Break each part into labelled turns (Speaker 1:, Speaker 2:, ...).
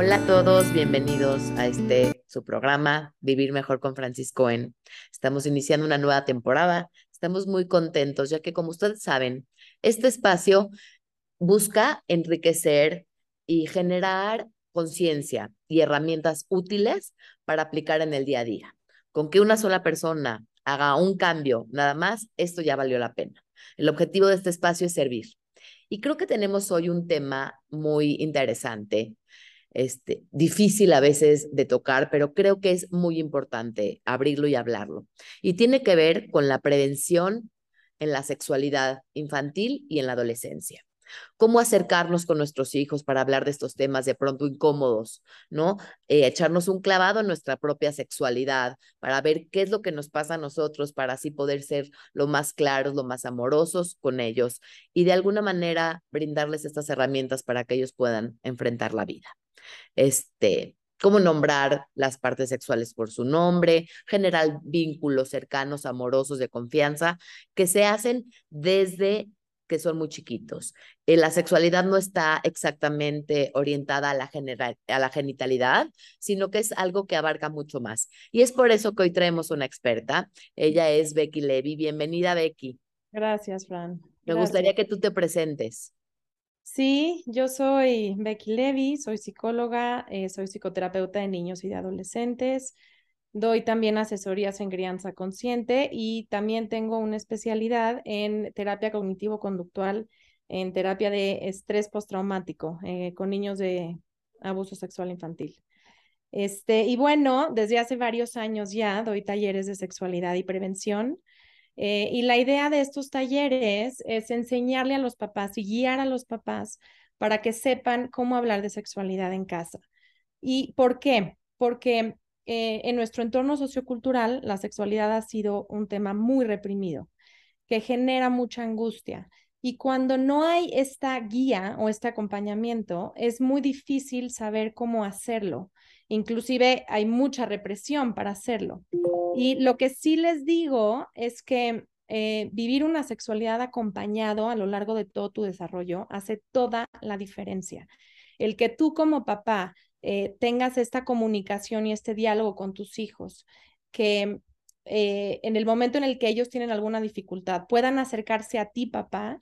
Speaker 1: Hola a todos, bienvenidos a este su programa Vivir Mejor con Francisco En. Estamos iniciando una nueva temporada, estamos muy contentos ya que como ustedes saben, este espacio busca enriquecer y generar conciencia y herramientas útiles para aplicar en el día a día. Con que una sola persona haga un cambio nada más, esto ya valió la pena. El objetivo de este espacio es servir. Y creo que tenemos hoy un tema muy interesante este, difícil a veces de tocar, pero creo que es muy importante abrirlo y hablarlo. Y tiene que ver con la prevención en la sexualidad infantil y en la adolescencia. Cómo acercarnos con nuestros hijos para hablar de estos temas de pronto incómodos, ¿no? Eh, echarnos un clavado en nuestra propia sexualidad para ver qué es lo que nos pasa a nosotros para así poder ser lo más claros, lo más amorosos con ellos y de alguna manera brindarles estas herramientas para que ellos puedan enfrentar la vida este, cómo nombrar las partes sexuales por su nombre, generar vínculos cercanos, amorosos, de confianza, que se hacen desde que son muy chiquitos. Eh, la sexualidad no está exactamente orientada a la, a la genitalidad, sino que es algo que abarca mucho más. Y es por eso que hoy traemos una experta. Ella es Becky Levy. Bienvenida, Becky.
Speaker 2: Gracias, Fran.
Speaker 1: Me gustaría que tú te presentes.
Speaker 2: Sí, yo soy Becky Levy, soy psicóloga, eh, soy psicoterapeuta de niños y de adolescentes. Doy también asesorías en crianza consciente y también tengo una especialidad en terapia cognitivo-conductual, en terapia de estrés postraumático eh, con niños de abuso sexual infantil. Este, y bueno, desde hace varios años ya doy talleres de sexualidad y prevención. Eh, y la idea de estos talleres es enseñarle a los papás y guiar a los papás para que sepan cómo hablar de sexualidad en casa. ¿Y por qué? Porque eh, en nuestro entorno sociocultural la sexualidad ha sido un tema muy reprimido, que genera mucha angustia. Y cuando no hay esta guía o este acompañamiento, es muy difícil saber cómo hacerlo. Inclusive hay mucha represión para hacerlo. Y lo que sí les digo es que eh, vivir una sexualidad acompañado a lo largo de todo tu desarrollo hace toda la diferencia. El que tú como papá eh, tengas esta comunicación y este diálogo con tus hijos, que eh, en el momento en el que ellos tienen alguna dificultad puedan acercarse a ti, papá,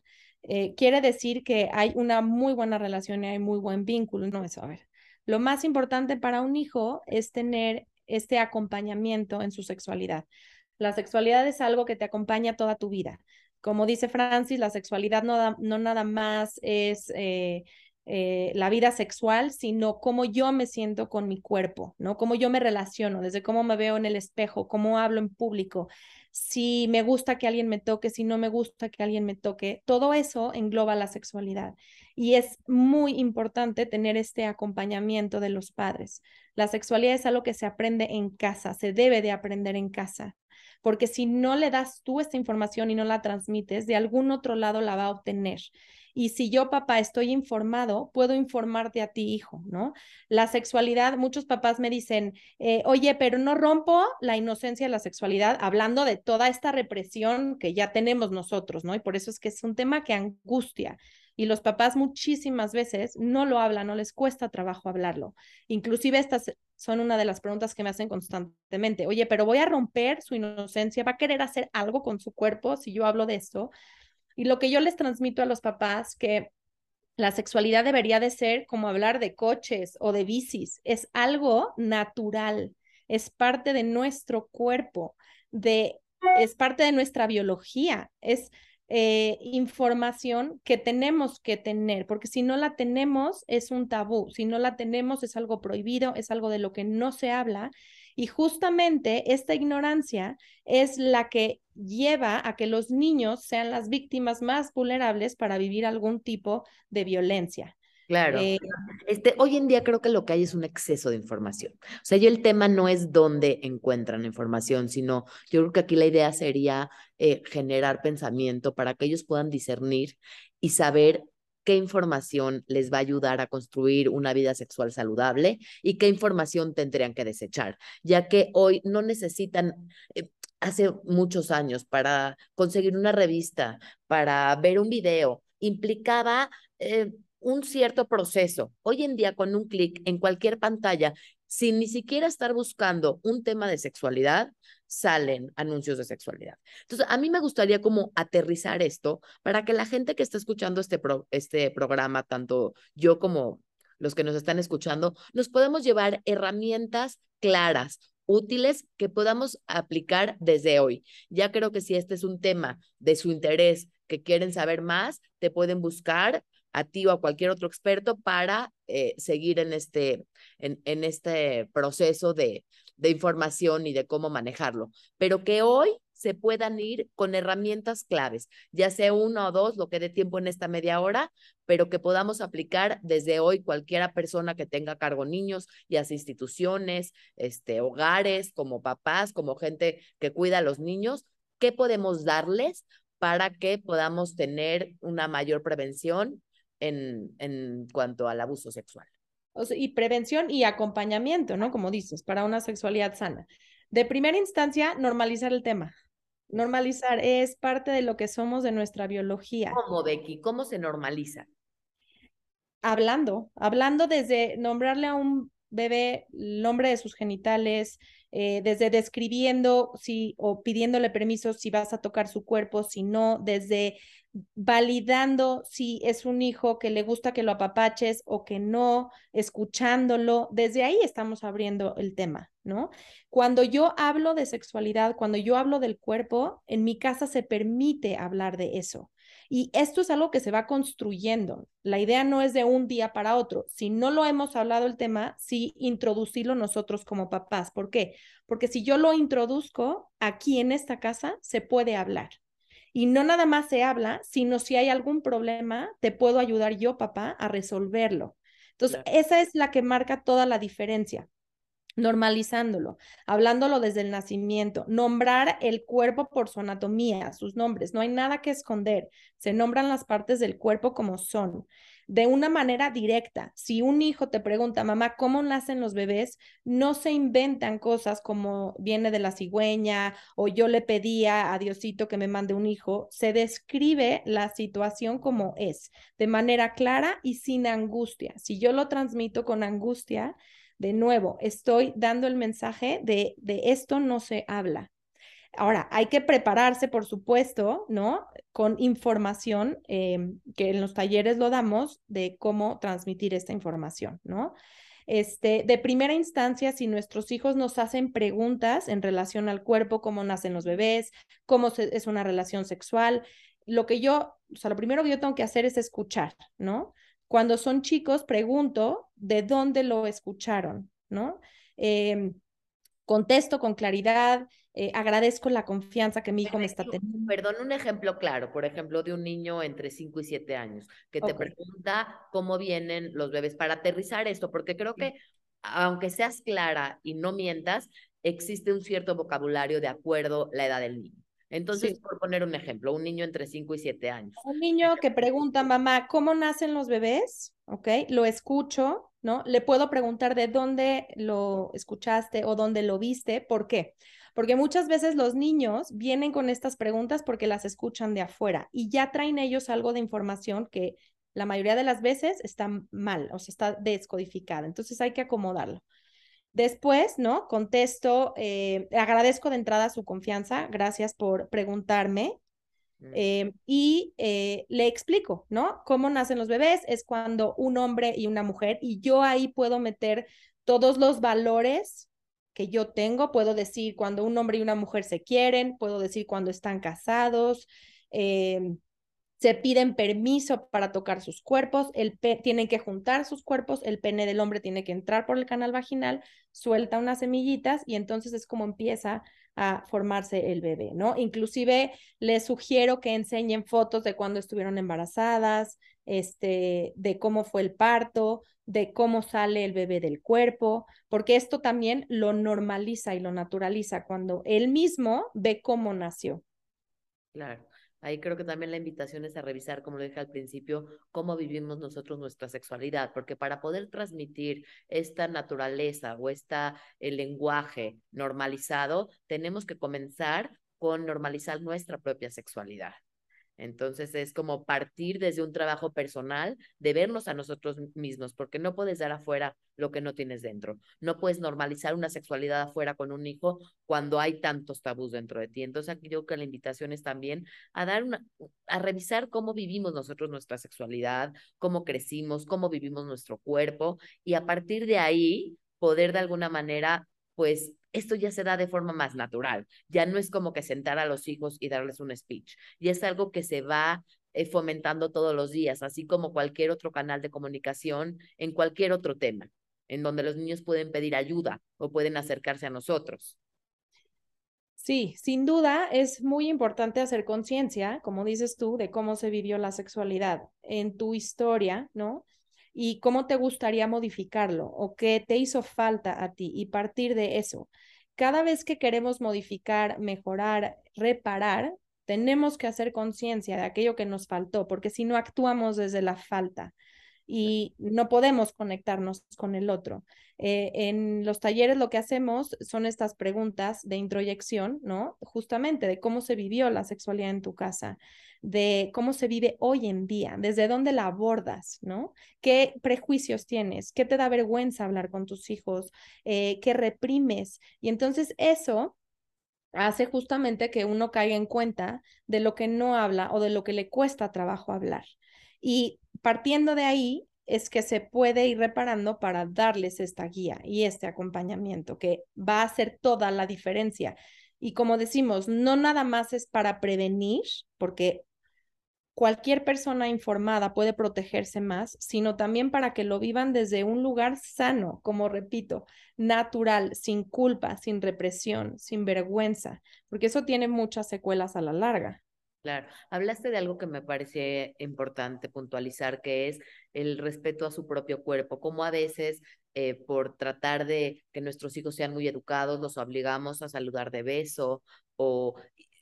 Speaker 2: quiere decir que hay una muy buena relación y hay muy buen vínculo. No, eso, a ver, lo más importante para un hijo es tener este acompañamiento en su sexualidad. La sexualidad es algo que te acompaña toda tu vida. Como dice Francis, la sexualidad no, no nada más es eh, eh, la vida sexual, sino cómo yo me siento con mi cuerpo, ¿no? Cómo yo me relaciono, desde cómo me veo en el espejo, cómo hablo en público, si me gusta que alguien me toque, si no me gusta que alguien me toque, todo eso engloba la sexualidad. Y es muy importante tener este acompañamiento de los padres. La sexualidad es algo que se aprende en casa, se debe de aprender en casa, porque si no le das tú esta información y no la transmites, de algún otro lado la va a obtener. Y si yo, papá, estoy informado, puedo informarte a ti, hijo, ¿no? La sexualidad, muchos papás me dicen, eh, oye, pero no rompo la inocencia de la sexualidad, hablando de toda esta represión que ya tenemos nosotros, ¿no? Y por eso es que es un tema que angustia. Y los papás muchísimas veces no lo hablan, no les cuesta trabajo hablarlo. Inclusive estas son una de las preguntas que me hacen constantemente. Oye, pero voy a romper su inocencia, va a querer hacer algo con su cuerpo si yo hablo de esto. Y lo que yo les transmito a los papás, que la sexualidad debería de ser como hablar de coches o de bicis, es algo natural, es parte de nuestro cuerpo, de, es parte de nuestra biología, es eh, información que tenemos que tener, porque si no la tenemos es un tabú, si no la tenemos es algo prohibido, es algo de lo que no se habla y justamente esta ignorancia es la que lleva a que los niños sean las víctimas más vulnerables para vivir algún tipo de violencia.
Speaker 1: Claro. Eh, este, hoy en día creo que lo que hay es un exceso de información. O sea, yo el tema no es dónde encuentran información, sino yo creo que aquí la idea sería eh, generar pensamiento para que ellos puedan discernir y saber qué información les va a ayudar a construir una vida sexual saludable y qué información tendrían que desechar, ya que hoy no necesitan, eh, hace muchos años, para conseguir una revista, para ver un video, implicaba... Eh, un cierto proceso. Hoy en día, con un clic en cualquier pantalla, sin ni siquiera estar buscando un tema de sexualidad, salen anuncios de sexualidad. Entonces, a mí me gustaría como aterrizar esto para que la gente que está escuchando este, este programa, tanto yo como los que nos están escuchando, nos podemos llevar herramientas claras, útiles que podamos aplicar desde hoy. Ya creo que si este es un tema de su interés, que quieren saber más, te pueden buscar a ti o a cualquier otro experto para eh, seguir en este, en, en este proceso de, de información y de cómo manejarlo. Pero que hoy se puedan ir con herramientas claves, ya sea uno o dos, lo que dé tiempo en esta media hora, pero que podamos aplicar desde hoy cualquiera persona que tenga cargo niños, ya sea instituciones, este, hogares, como papás, como gente que cuida a los niños, ¿qué podemos darles para que podamos tener una mayor prevención en, en cuanto al abuso sexual?
Speaker 2: y prevención y acompañamiento, ¿no? Como dices, para una sexualidad sana. De primera instancia, normalizar el tema. Normalizar es parte de lo que somos de nuestra biología.
Speaker 1: ¿Cómo, Becky? ¿Cómo se normaliza?
Speaker 2: Hablando, hablando desde nombrarle a un bebé el nombre de sus genitales, eh, desde describiendo si o pidiéndole permiso si vas a tocar su cuerpo, si no, desde validando si es un hijo que le gusta que lo apapaches o que no, escuchándolo, desde ahí estamos abriendo el tema, ¿no? Cuando yo hablo de sexualidad, cuando yo hablo del cuerpo, en mi casa se permite hablar de eso. Y esto es algo que se va construyendo. La idea no es de un día para otro. Si no lo hemos hablado el tema, sí introducirlo nosotros como papás. ¿Por qué? Porque si yo lo introduzco aquí en esta casa, se puede hablar. Y no nada más se habla, sino si hay algún problema, te puedo ayudar yo, papá, a resolverlo. Entonces, esa es la que marca toda la diferencia normalizándolo, hablándolo desde el nacimiento, nombrar el cuerpo por su anatomía, sus nombres, no hay nada que esconder, se nombran las partes del cuerpo como son, de una manera directa. Si un hijo te pregunta, mamá, ¿cómo nacen los bebés? No se inventan cosas como viene de la cigüeña o yo le pedía a Diosito que me mande un hijo, se describe la situación como es, de manera clara y sin angustia. Si yo lo transmito con angustia, de nuevo, estoy dando el mensaje de, de esto no se habla. Ahora, hay que prepararse, por supuesto, ¿no? Con información em, que en los talleres lo damos de cómo transmitir esta información, ¿no? Este, de primera instancia, si nuestros hijos nos hacen preguntas en relación al cuerpo, cómo nacen los bebés, cómo es una relación sexual, lo que yo, o sea, lo primero que yo tengo que hacer es escuchar, ¿no? Cuando son chicos, pregunto de dónde lo escucharon, ¿no? Em, contesto con claridad, eh, agradezco la confianza que mi hijo me está teniendo.
Speaker 1: Perdón, un ejemplo claro, por ejemplo, de un niño entre 5 y 7 años que te pregunta cómo vienen los bebés para aterrizar esto, porque creo que aunque seas clara y no mientas, existe un cierto vocabulario de acuerdo la edad del niño. Entonces, por poner un ejemplo, un niño entre 5 y 7 años.
Speaker 2: Un niño que pregunta, mamá, ¿cómo nacen los bebés? ¿Ok? Lo escucho, ¿no? Le puedo preguntar de dónde lo escuchaste o dónde lo viste. ¿Por qué? Porque muchas veces los niños vienen con estas preguntas porque las escuchan de afuera y ya traen ellos algo de información que la mayoría de las veces está mal, o sea, está descodificada. Entonces hay que acomodarlo. Después, ¿no? Contesto, eh, agradezco de entrada su confianza, gracias por preguntarme. Eh, y eh, le explico, ¿no? Cómo nacen los bebés es cuando un hombre y una mujer, y yo ahí puedo meter todos los valores que yo tengo, puedo decir cuando un hombre y una mujer se quieren, puedo decir cuando están casados, se piden permiso para tocar sus cuerpos, el tienen que juntar sus cuerpos, el pene del hombre tiene que entrar por el canal vaginal, suelta unas semillitas y entonces es como empieza a formarse el bebé, ¿no? Inclusive les sugiero que enseñen fotos de cuando estuvieron embarazadas, este, de cómo fue el parto, de cómo sale el bebé del cuerpo, porque esto también lo normaliza y lo naturaliza cuando él mismo ve cómo nació.
Speaker 1: Claro. Ahí creo que también la invitación es a revisar, como lo dije al principio, cómo vivimos nosotros nuestra sexualidad, porque para poder transmitir esta naturaleza o esta el lenguaje normalizado, tenemos que comenzar con normalizar nuestra propia sexualidad. Entonces es como partir desde un trabajo personal de vernos a nosotros mismos, porque no puedes dar afuera lo que no tienes dentro. No puedes normalizar una sexualidad afuera con un hijo cuando hay tantos tabús dentro de ti. Entonces aquí yo creo que la invitación es también a dar una, a revisar cómo vivimos nosotros nuestra sexualidad, cómo crecimos, cómo vivimos nuestro cuerpo y a partir de ahí poder de alguna manera pues esto ya se da de forma más natural. Ya no es como que sentar a los hijos y darles un speech. Y es algo que se va eh, fomentando todos los días, así como cualquier otro canal de comunicación en cualquier otro tema, en donde los niños pueden pedir ayuda o pueden acercarse a nosotros.
Speaker 2: Sí, sin duda es muy importante hacer conciencia, como dices tú, de cómo se vivió la sexualidad en tu historia, ¿no? Y cómo te gustaría modificarlo o qué te hizo falta a ti y partir de eso. Cada vez que queremos modificar, mejorar, reparar, tenemos que hacer conciencia de aquello que nos faltó, porque si no actuamos desde la falta y no podemos conectarnos con el otro. Eh, en los talleres lo que hacemos son estas preguntas de introyección, ¿no? Justamente de cómo se vivió la sexualidad en tu casa, de cómo se vive hoy en día, desde dónde la abordas, ¿no? ¿Qué prejuicios tienes? ¿Qué te da vergüenza hablar con tus hijos? Eh, ¿Qué reprimes? Y entonces eso hace justamente que uno caiga en cuenta de lo que no habla o de lo que le cuesta trabajo hablar. Y partiendo de ahí es que se puede ir reparando para darles esta guía y este acompañamiento que va a hacer toda la diferencia. Y como decimos, no nada más es para prevenir, porque cualquier persona informada puede protegerse más, sino también para que lo vivan desde un lugar sano, como repito, natural, sin culpa, sin represión, sin vergüenza, porque eso tiene muchas secuelas a la larga.
Speaker 1: Claro, hablaste de algo que me parece importante puntualizar, que es el respeto a su propio cuerpo, como a veces eh, por tratar de que nuestros hijos sean muy educados, los obligamos a saludar de beso o,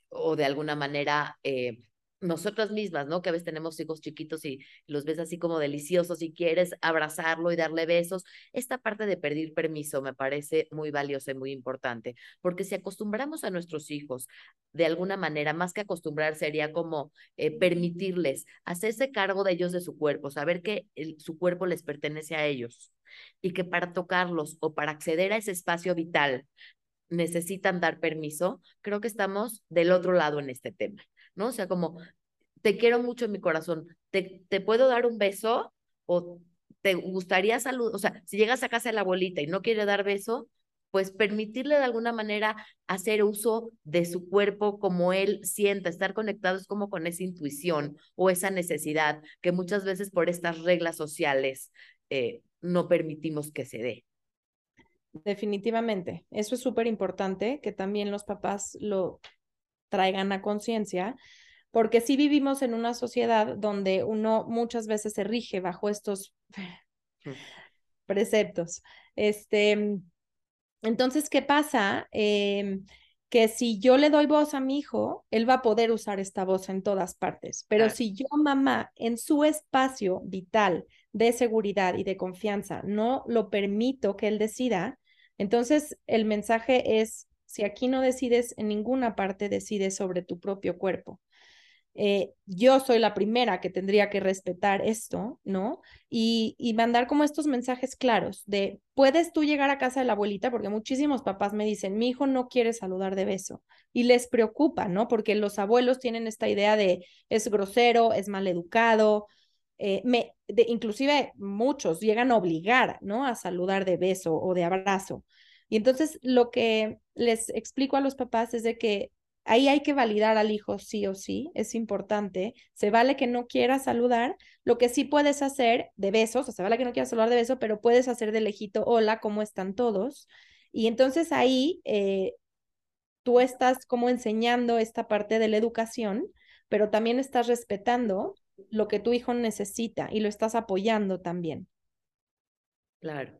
Speaker 1: o de alguna manera eh, nosotras mismas, ¿no? Que a veces tenemos hijos chiquitos y los ves así como deliciosos y quieres abrazarlo y darle besos. Esta parte de pedir permiso me parece muy valiosa y muy importante, porque si acostumbramos a nuestros hijos de alguna manera, más que acostumbrar, sería como eh, permitirles hacerse cargo de ellos, de su cuerpo, saber que su cuerpo les pertenece a ellos y que para tocarlos o para acceder a ese espacio vital necesitan dar permiso, creo que estamos del otro lado en este tema. ¿No? O sea, como, te quiero mucho en mi corazón, ¿te, te puedo dar un beso? ¿O te gustaría saludar? O sea, si llegas a casa de la abuelita y no quiere dar beso, pues permitirle de alguna manera hacer uso de su cuerpo como él sienta, estar conectados como con esa intuición o esa necesidad que muchas veces por estas reglas sociales eh, no permitimos que se dé.
Speaker 2: Definitivamente, eso es súper importante que también los papás lo traigan a conciencia, porque sí vivimos en una sociedad donde uno muchas veces se rige bajo estos mm. preceptos. Este, entonces, ¿qué pasa? Em, que si yo le doy voz a mi hijo, él va a poder usar esta voz en todas partes. Pero si yo, mamá, en su espacio vital de seguridad y de confianza, no lo permito que él decida, entonces el mensaje es, si aquí no decides en ninguna parte, decides sobre tu propio cuerpo. Eh, yo soy la primera que tendría que respetar esto, ¿no? Y, y, mandar como estos mensajes claros de, puedes tú llegar a casa de la abuelita, porque muchísimos papás me dicen, mi hijo no quiere saludar de beso, y les preocupa, ¿no? Porque los abuelos tienen esta idea de, es grosero, es mal educado, eh, me, de, inclusive muchos llegan a obligar, ¿no? A saludar de beso o de abrazo. Y entonces lo que les explico a los papás es de que ahí hay que validar al hijo sí o sí, es importante. Se vale que no quiera saludar, lo que sí puedes hacer de besos, o se vale que no quiera saludar de beso, pero puedes hacer de lejito, hola, ¿cómo están todos? Y entonces ahí eh, tú estás como enseñando esta parte de la educación, pero también estás respetando lo que tu hijo necesita y lo estás apoyando también.
Speaker 1: Claro.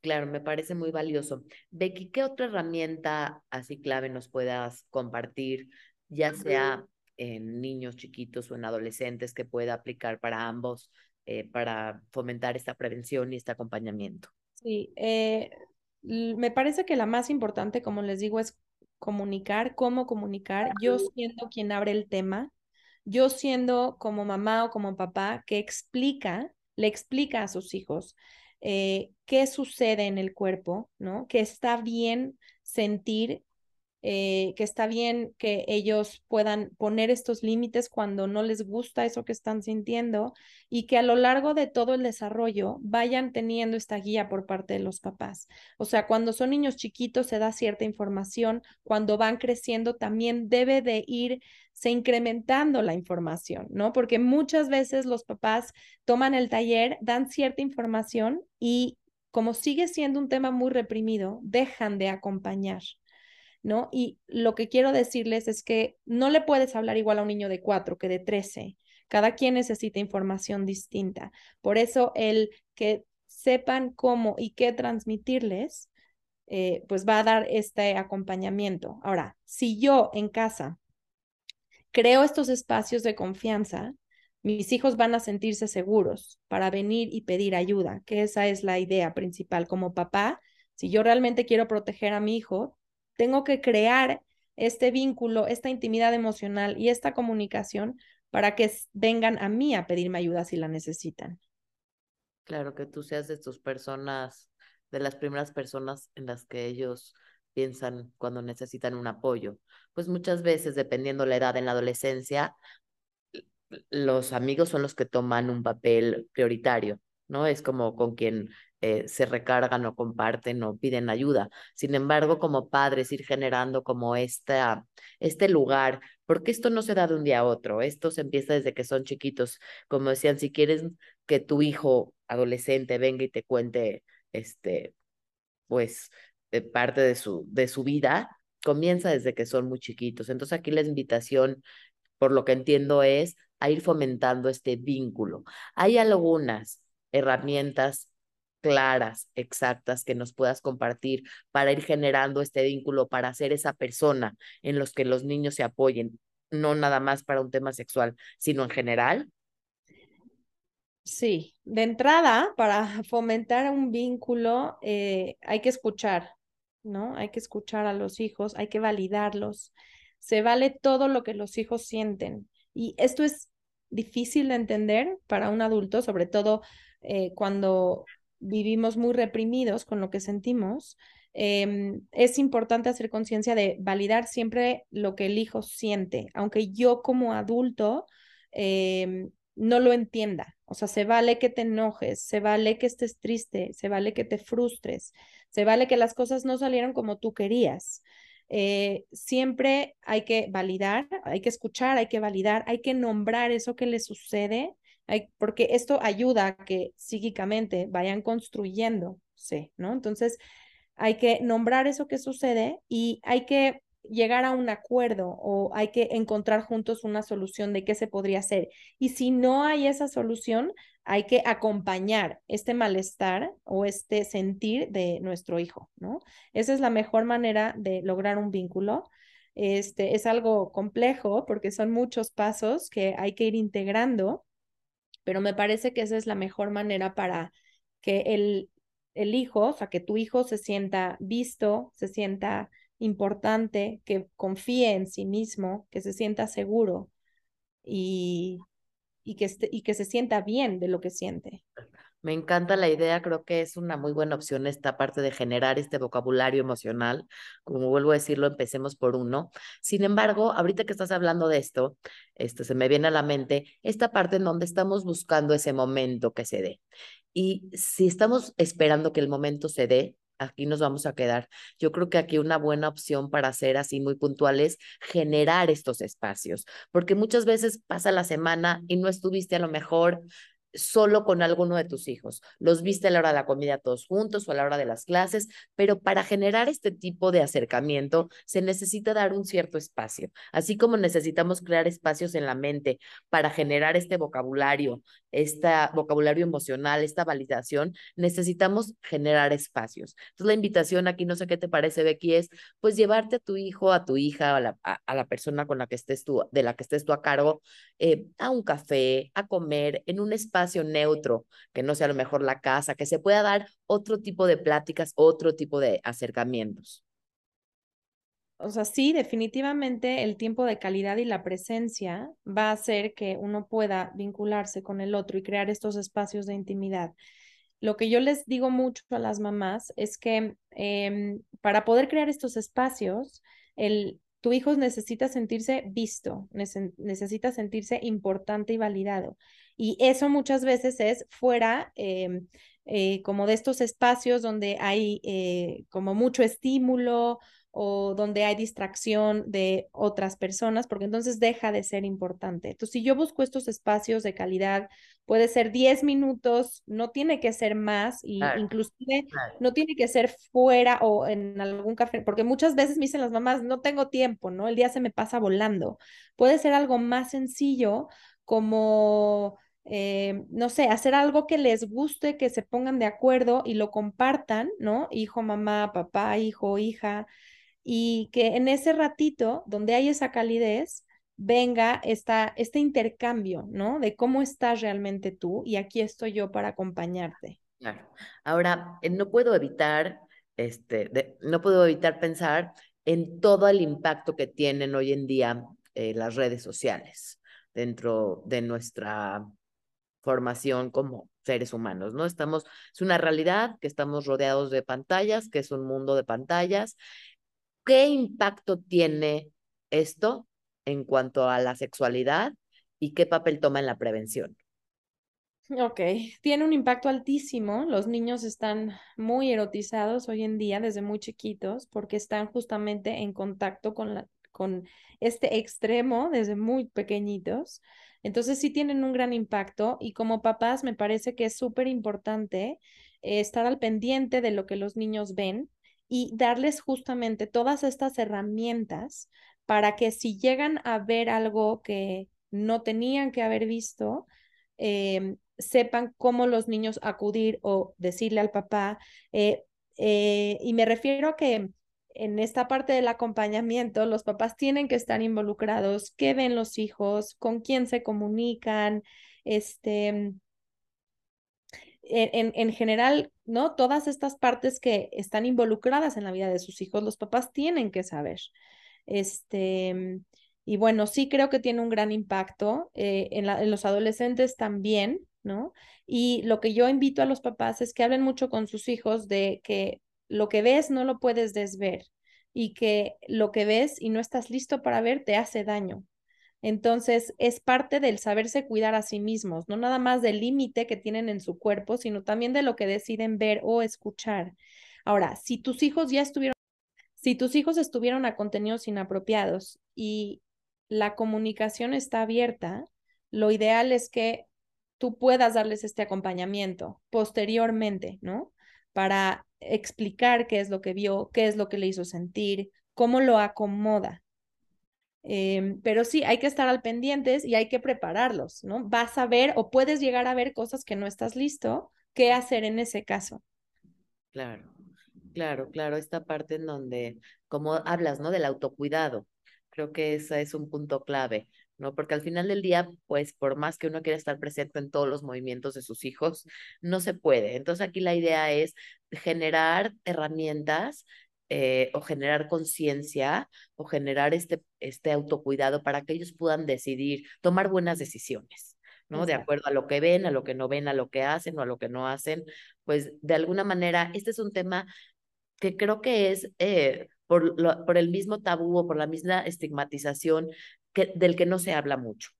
Speaker 1: Claro, me parece muy valioso. Becky, ¿qué otra herramienta así clave nos puedas compartir, ya sea en niños chiquitos o en adolescentes, que pueda aplicar para ambos, eh, para fomentar esta prevención y este acompañamiento?
Speaker 2: Sí, eh, me parece que la más importante, como les digo, es comunicar, cómo comunicar. Yo siendo quien abre el tema, yo siendo como mamá o como papá que explica, le explica a sus hijos eh, qué sucede en el cuerpo, ¿no? Que está bien sentir eh, que está bien que ellos puedan poner estos límites cuando no les gusta eso que están sintiendo y que a lo largo de todo el desarrollo vayan teniendo esta guía por parte de los papás. O sea, cuando son niños chiquitos se da cierta información, cuando van creciendo también debe de irse incrementando la información, ¿no? Porque muchas veces los papás toman el taller, dan cierta información y como sigue siendo un tema muy reprimido, dejan de acompañar. Y lo que quiero decirles es que no le puedes hablar igual a un niño de cuatro que de trece. Cada quien necesita información distinta. Por eso el que sepan cómo y qué transmitirles, eh, pues va a dar este acompañamiento. Ahora, si yo en casa creo estos espacios de confianza, mis hijos van a sentirse seguros para venir y pedir ayuda, que esa es la idea principal. Como papá, si yo realmente quiero proteger a mi hijo, tengo que crear este vínculo, esta intimidad emocional y esta comunicación para que vengan a mí a pedirme ayuda si la necesitan.
Speaker 1: Claro, que tú seas de tus personas, de las primeras personas en las que ellos piensan cuando necesitan un apoyo. Pues muchas veces, dependiendo la edad en la adolescencia, los amigos son los que toman un papel prioritario, ¿no? Es como con quien eh, se recargan o comparten o piden ayuda. Sin embargo, como padres, ir generando como esta, este lugar, porque esto no se da de un día a otro, esto se empieza desde que son chiquitos. Como decían, si quieres que tu hijo adolescente venga y te cuente, este, pues, eh, parte de su, de su vida, comienza desde que son muy chiquitos. Entonces aquí la invitación, por lo que entiendo, es a ir fomentando este vínculo. Hay algunas herramientas claras, exactas, que nos puedas compartir para ir generando este vínculo, para ser esa persona en los que los niños se apoyen, no nada más para un tema sexual, sino en general?
Speaker 2: Sí, de entrada, para fomentar un vínculo, eh, hay que escuchar, ¿no? Hay que escuchar a los hijos, hay que validarlos. Se vale todo lo que los hijos sienten. Y esto es difícil de entender para un adulto, sobre todo eh, cuando vivimos muy reprimidos con lo que sentimos, em, es importante hacer conciencia de validar siempre lo que el hijo siente, aunque yo como adulto em, no lo entienda. O sea, se vale que te enojes, se vale que estés triste, se vale que te frustres, se vale que las cosas no salieron como tú querías. Eh, siempre hay que validar, hay que escuchar, hay que validar, hay que nombrar eso que le sucede porque esto ayuda a que psíquicamente vayan construyéndose, ¿no? Entonces, hay que nombrar eso que sucede y hay que llegar a un acuerdo o hay que encontrar juntos una solución de qué se podría hacer. Y si no hay esa solución, hay que acompañar este malestar o este sentir de nuestro hijo, ¿no? Esa es la mejor manera de lograr un vínculo. Este es algo complejo porque son muchos pasos que hay que ir integrando pero me parece que esa es la mejor manera para que el, el hijo, o sea, que tu hijo se sienta visto, se sienta importante, que confíe en sí mismo, que se sienta seguro y, y, que, y que se sienta bien de lo que siente.
Speaker 1: Me encanta la idea, creo que es una muy buena opción esta parte de generar este vocabulario emocional. Como vuelvo a decirlo, empecemos por uno. Sin embargo, ahorita que estás hablando de esto, esto se me viene a la mente esta parte en donde estamos buscando ese momento que se dé. Y si estamos esperando que el momento se dé, aquí nos vamos a quedar. Yo creo que aquí una buena opción para ser así muy puntual es generar estos espacios, porque muchas veces pasa la semana y no estuviste a lo mejor solo con alguno de tus hijos. Los viste a la hora de la comida todos juntos o a la hora de las clases, pero para generar este tipo de acercamiento se necesita dar un cierto espacio, así como necesitamos crear espacios en la mente para generar este vocabulario, este vocabulario emocional, esta validación, necesitamos generar espacios. Entonces la invitación aquí, no sé qué te parece, Becky, es pues llevarte a tu hijo, a tu hija, a la, a, la persona con la que estés tú, de la que estés tú a cargo, eh, a un café, a comer, en un espacio espacio neutro, que no sea a lo mejor la casa, que se pueda dar otro tipo de pláticas, otro tipo de acercamientos.
Speaker 2: o sea, sí, definitivamente el tiempo de calidad y la presencia va a hacer que uno pueda vincularse con el otro y crear estos espacios de intimidad. Lo que yo les digo mucho a las mamás es que em, para poder crear estos espacios, el, tu hijo necesita sentirse visto, necesita sentirse importante y validado. Y eso muchas veces es fuera em, eh, como de estos espacios donde hay eh, como mucho estímulo o donde hay distracción de otras personas, porque entonces deja de ser importante. Entonces, si yo busco estos espacios de calidad, puede ser 10 minutos, no tiene que ser más, y inclusive no tiene que ser fuera o en algún café, porque muchas veces me dicen las mamás, no tengo tiempo, ¿no? El día se me pasa volando. Puede ser algo más sencillo como... Eh, no sé, hacer algo que les guste, que se pongan de acuerdo y lo compartan, ¿no? Hijo, mamá, papá, hijo, hija, y que en ese ratito donde hay esa calidez venga esta, este intercambio, ¿no? De cómo estás realmente tú y aquí estoy yo para acompañarte.
Speaker 1: Claro. Ahora, eh, no puedo evitar, este, no puedo evitar pensar en todo el impacto que tienen hoy en día eh, las redes sociales dentro de nuestra formación como seres humanos, ¿no? Estamos, es una realidad que estamos rodeados de pantallas, que es un mundo de pantallas ¿Qué impacto tiene esto en cuanto a la sexualidad y qué papel toma en la prevención?
Speaker 2: Ok, tiene un impacto altísimo. Los niños están muy erotizados hoy en día desde muy chiquitos porque están justamente en contacto con, la, con este extremo desde muy pequeñitos. Entonces sí tienen un gran impacto y como papás me parece que es súper importante eh, estar al pendiente de lo que los niños ven y darles justamente todas estas herramientas para que si llegan a ver algo que no tenían que haber visto, em, sepan cómo los niños acudir o decirle al papá. Eh, eh, y me refiero a que en esta parte del acompañamiento, los papás tienen que estar involucrados, qué ven los hijos, con quién se comunican, este, en, en, general, ¿no? Todas estas partes que están involucradas en la vida de sus hijos, los papás tienen que saber. Este, y bueno, sí creo que tiene un gran impacto eh, en, en, los adolescentes también, ¿no? Y lo que yo invito a los papás es que hablen mucho con sus hijos de que lo que ves no lo puedes desver y que lo que ves y no estás listo para ver te hace daño. Entonces, es parte del saberse cuidar a sí mismos, no nada más del límite que tienen en su cuerpo, sino también de lo que deciden ver o escuchar. Ahora, si tus hijos ya estuvieron, si tus hijos estuvieron a contenidos inapropiados y la comunicación está abierta, lo ideal es que tú puedas darles este acompañamiento posteriormente, ¿no? Para explicar qué es lo que vio, qué es lo que le hizo sentir, cómo lo acomoda, Em, pero sí, hay que estar al pendientes y hay que prepararlos, ¿no? Vas a ver o puedes llegar a ver cosas que no estás listo, ¿qué hacer en ese caso?
Speaker 1: Claro, claro, claro, esta parte en donde, como hablas, ¿no? Del autocuidado, creo que ese es un punto clave, ¿no? Porque al final del día, pues por más que uno quiera estar presente en todos los movimientos de sus hijos, no se puede. Entonces aquí la idea es generar herramientas eh, o generar conciencia o generar este, este autocuidado para que ellos puedan decidir, tomar buenas decisiones, ¿no? De acuerdo a lo que ven, a lo que no ven, a lo que hacen o a lo que no hacen, pues de alguna manera, este es un tema que creo que es eh, por, por el mismo tabú o por la misma estigmatización del que no se habla mucho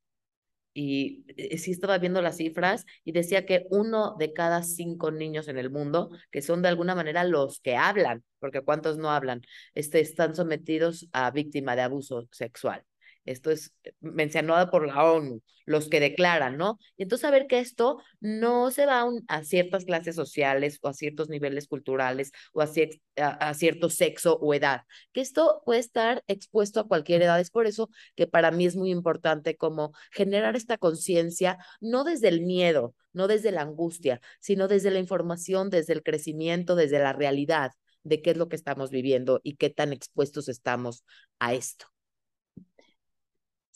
Speaker 1: y eh, sí estaba viendo las cifras y decía que uno de cada cinco niños en el mundo, que son de alguna manera los que hablan, porque cuántos no hablan, este, están sometidos a víctima de abuso sexual. Esto es eh, mencionado por la ONU, los que declaran, ¿no? Y entonces saber que esto no se va a, ciertas clases sociales o a ciertos niveles culturales o a, a, cierto sexo o edad, que esto puede estar expuesto a cualquier edad. Es por eso que para mí es muy importante como generar esta conciencia, no desde el miedo, no desde la angustia, sino desde la información, desde el crecimiento, desde la realidad de qué es lo que estamos viviendo y qué tan expuestos estamos a esto.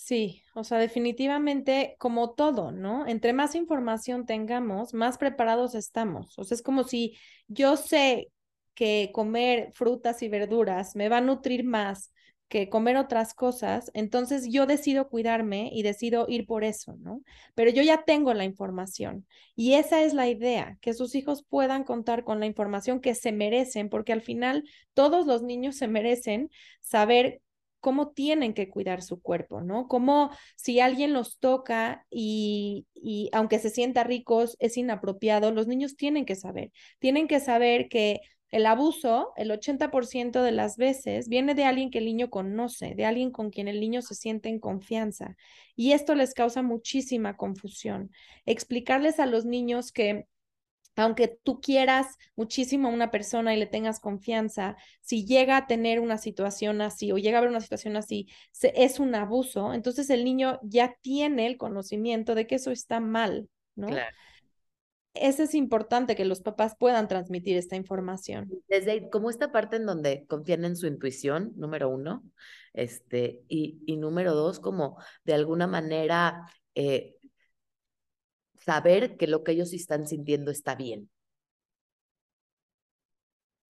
Speaker 2: Sí, o sea, definitivamente como todo, ¿no? Entre más información tengamos, más preparados estamos. O sea, es como si yo sé que comer frutas y verduras me va a nutrir más que comer otras cosas, entonces yo decido cuidarme y decido ir por eso, ¿no? Pero yo ya tengo la información y esa es la idea, que sus hijos puedan contar con la información que se merecen, porque al final todos los niños se merecen saber cómo tienen que cuidar su cuerpo, ¿no? Cómo si alguien los toca y, y aunque se sienta ricos es inapropiado, los niños tienen que saber, tienen que saber que el abuso, el 80% de las veces, viene de alguien que el niño conoce, de alguien con quien el niño se siente en confianza. Y esto les causa muchísima confusión. Explicarles a los niños que aunque tú quieras muchísimo a una persona y le tengas confianza, si llega a tener una situación así o llega a haber una situación así, es un abuso, entonces el niño ya tiene el conocimiento de que eso está mal, ¿no? Claro eso es importante que los papás puedan transmitir esta información.
Speaker 1: Desde como esta parte en donde confían en su intuición, número uno, este, y, y número dos, como de alguna manera eh, saber que lo que ellos están sintiendo está bien.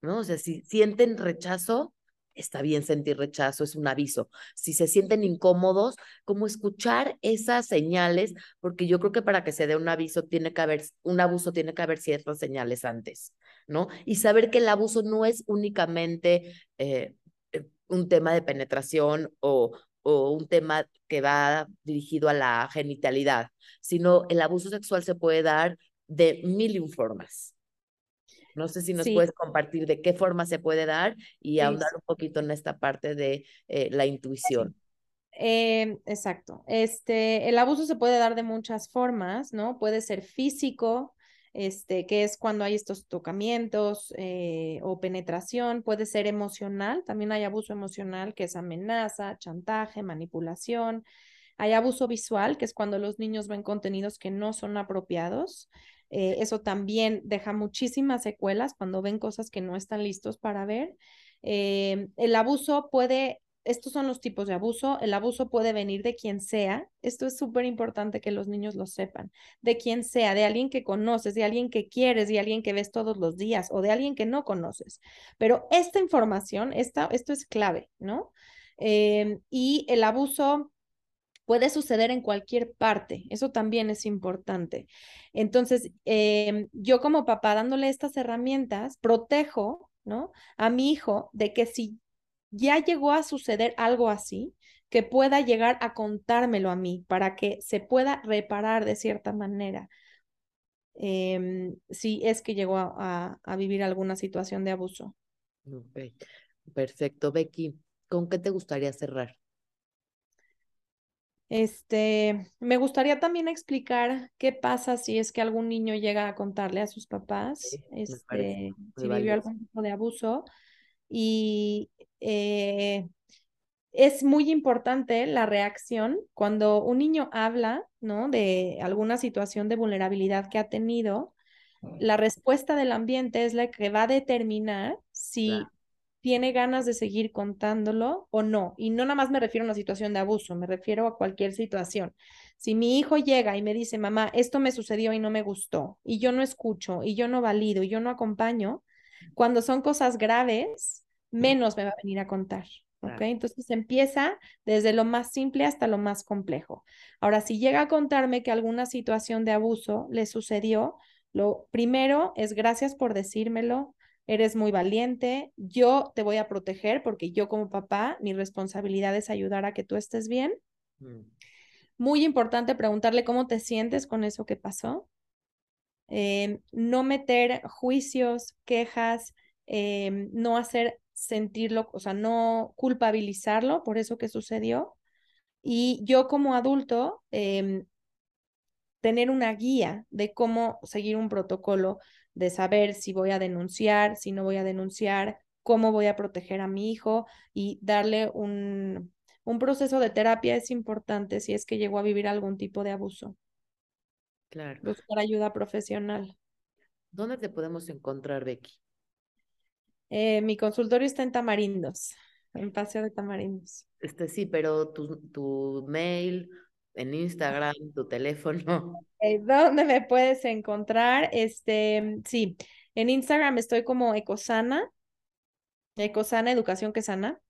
Speaker 1: ¿No? O sea, si sienten rechazo, está bien sentir rechazo, es un aviso. Si se sienten incómodos, como escuchar esas señales, porque yo creo que para que se dé un aviso tiene que haber, un abuso tiene que haber ciertas señales antes, ¿no? Y saber que el abuso no es únicamente eh, eh, un tema de penetración o, o un tema que va dirigido a la genitalidad, sino el abuso sexual se puede dar de mil formas. No sé si nos puedes compartir de qué forma se puede dar y ahondar un poquito en esta parte de eh, la intuición.
Speaker 2: Em, exacto. Este, el abuso se puede dar de muchas formas, ¿no? Puede ser físico, este, que es cuando hay estos tocamientos eh, o penetración, puede ser emocional, también hay abuso emocional, que es amenaza, chantaje, manipulación. Hay abuso visual, que es cuando los niños ven contenidos que no son apropiados. Eh, eso también deja muchísimas secuelas cuando ven cosas que no están listos para ver. Eh, el abuso puede, estos son los tipos de abuso, el abuso puede venir de quien sea, esto es súper importante que los niños lo sepan, de quien sea, de alguien que conoces, de alguien que quieres, de alguien que ves todos los días o de alguien que no conoces. Pero esta información, esta, esto es clave, ¿no? Eh, y el abuso puede suceder en cualquier parte, eso también es importante. Entonces, em, yo como papá dándole estas herramientas, protejo, ¿no? A mi hijo de que si ya llegó a suceder algo así, que pueda llegar a contármelo a mí para que se pueda reparar de cierta manera. Em, si es que llegó a, a, vivir alguna situación de abuso.
Speaker 1: Perfecto, Becky. ¿Con qué te gustaría cerrar?
Speaker 2: Este, me gustaría también explicar qué pasa si es que algún niño llega a contarle a sus papás, este, si vivió algún tipo de abuso. Y eh, es muy importante la reacción cuando un niño habla, ¿no? De alguna situación de vulnerabilidad que ha tenido. La respuesta del ambiente es la que va a determinar si tiene ganas de seguir contándolo o no. Y no nada más me refiero a una situación de abuso, me refiero a cualquier situación. Si mi hijo llega y me dice, mamá, esto me sucedió y no me gustó, y yo no escucho, y yo no valido, y yo no acompaño, cuando son cosas graves, menos me va a venir a contar. ¿Ok? Entonces empieza desde lo más simple hasta lo más complejo. Ahora, si llega a contarme que alguna situación de abuso le sucedió, lo primero es gracias por decírmelo, eres muy valiente, yo te voy a proteger porque yo como papá, mi responsabilidad es ayudar a que tú estés bien. Mm. Muy importante preguntarle cómo te sientes con eso que pasó. Em, no meter juicios, quejas, em, no hacer sentirlo, o sea, no culpabilizarlo por eso que sucedió. Y yo como adulto, em, tener una guía de cómo seguir un protocolo de saber si voy a denunciar, si no voy a denunciar, cómo voy a proteger a mi hijo y darle un, un proceso de terapia es importante si es que llegó a vivir algún tipo de abuso.
Speaker 1: Claro.
Speaker 2: Buscar ayuda profesional.
Speaker 1: ¿Dónde te podemos encontrar, Becky?
Speaker 2: Eh, mi consultorio está en Tamarindos, en Paseo de Tamarindos.
Speaker 1: Este sí, pero tu, tu mail en Instagram, tu teléfono.
Speaker 2: ¿Dónde me puedes encontrar? Este, sí, en Instagram estoy como Ecosana, Ecosana Educación que Sana.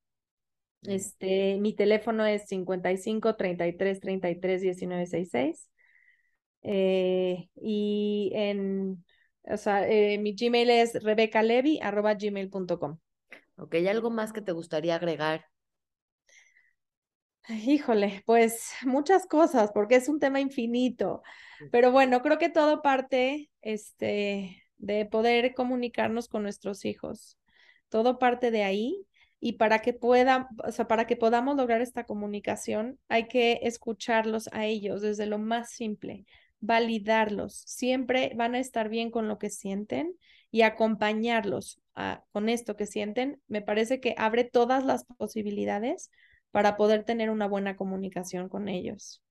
Speaker 2: Este, mi teléfono es 55 33 33 19 66. Y en, o sea, eh, mi Gmail es rebecalevi.gmail.com.
Speaker 1: Ok, ¿hay algo más que te gustaría agregar?
Speaker 2: Híjole, pues muchas cosas, porque es un tema infinito. Pero bueno, creo que todo parte este, de poder comunicarnos con nuestros hijos. Todo parte de ahí y para que pueda, o sea, para que podamos lograr esta comunicación, hay que escucharlos a ellos desde lo más simple, validarlos. Siempre van a estar bien con lo que sienten y acompañarlos con esto que sienten. Me parece que abre todas las posibilidades para poder tener una buena comunicación con ellos.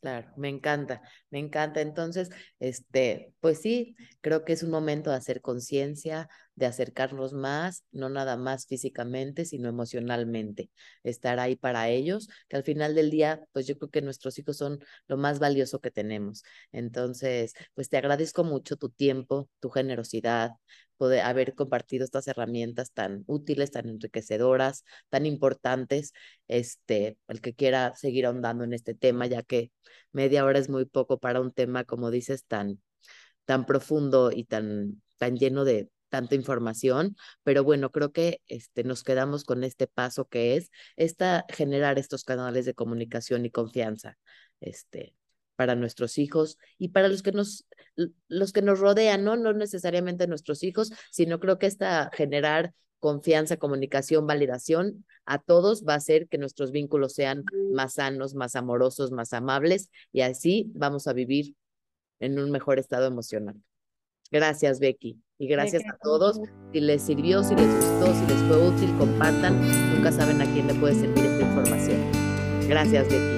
Speaker 1: Claro, me encanta, me encanta. Entonces, este, pues sí, creo que es un momento de hacer conciencia, de acercarnos más, no nada más físicamente, sino emocionalmente, estar ahí para ellos, que al final del día, pues yo creo que nuestros hijos son lo más valioso que tenemos. Entonces, pues te agradezco mucho tu tiempo, tu generosidad, poder haber compartido estas herramientas tan útiles, tan enriquecedoras, tan importantes. Este, el que quiera seguir ahondando en este tema, ya que media hora es muy poco para un tema, como dices, tan, tan profundo y tan, tan lleno de tanta información, pero bueno, creo que este, nos quedamos con este paso que es esta, generar estos canales de comunicación y confianza. Este, para nuestros hijos y para los que nos, los que nos rodean, ¿no? No necesariamente nuestros hijos, sino creo que esta generar confianza, comunicación, validación a todos va a hacer que nuestros vínculos sean más sanos, más amorosos, más amables y así vamos a vivir en un mejor estado emocional. Gracias, Becky. Y gracias a todos. Si les sirvió, si les gustó, si les fue útil, compartan. Nunca saben a quién le puede servir esta información. Gracias, Becky.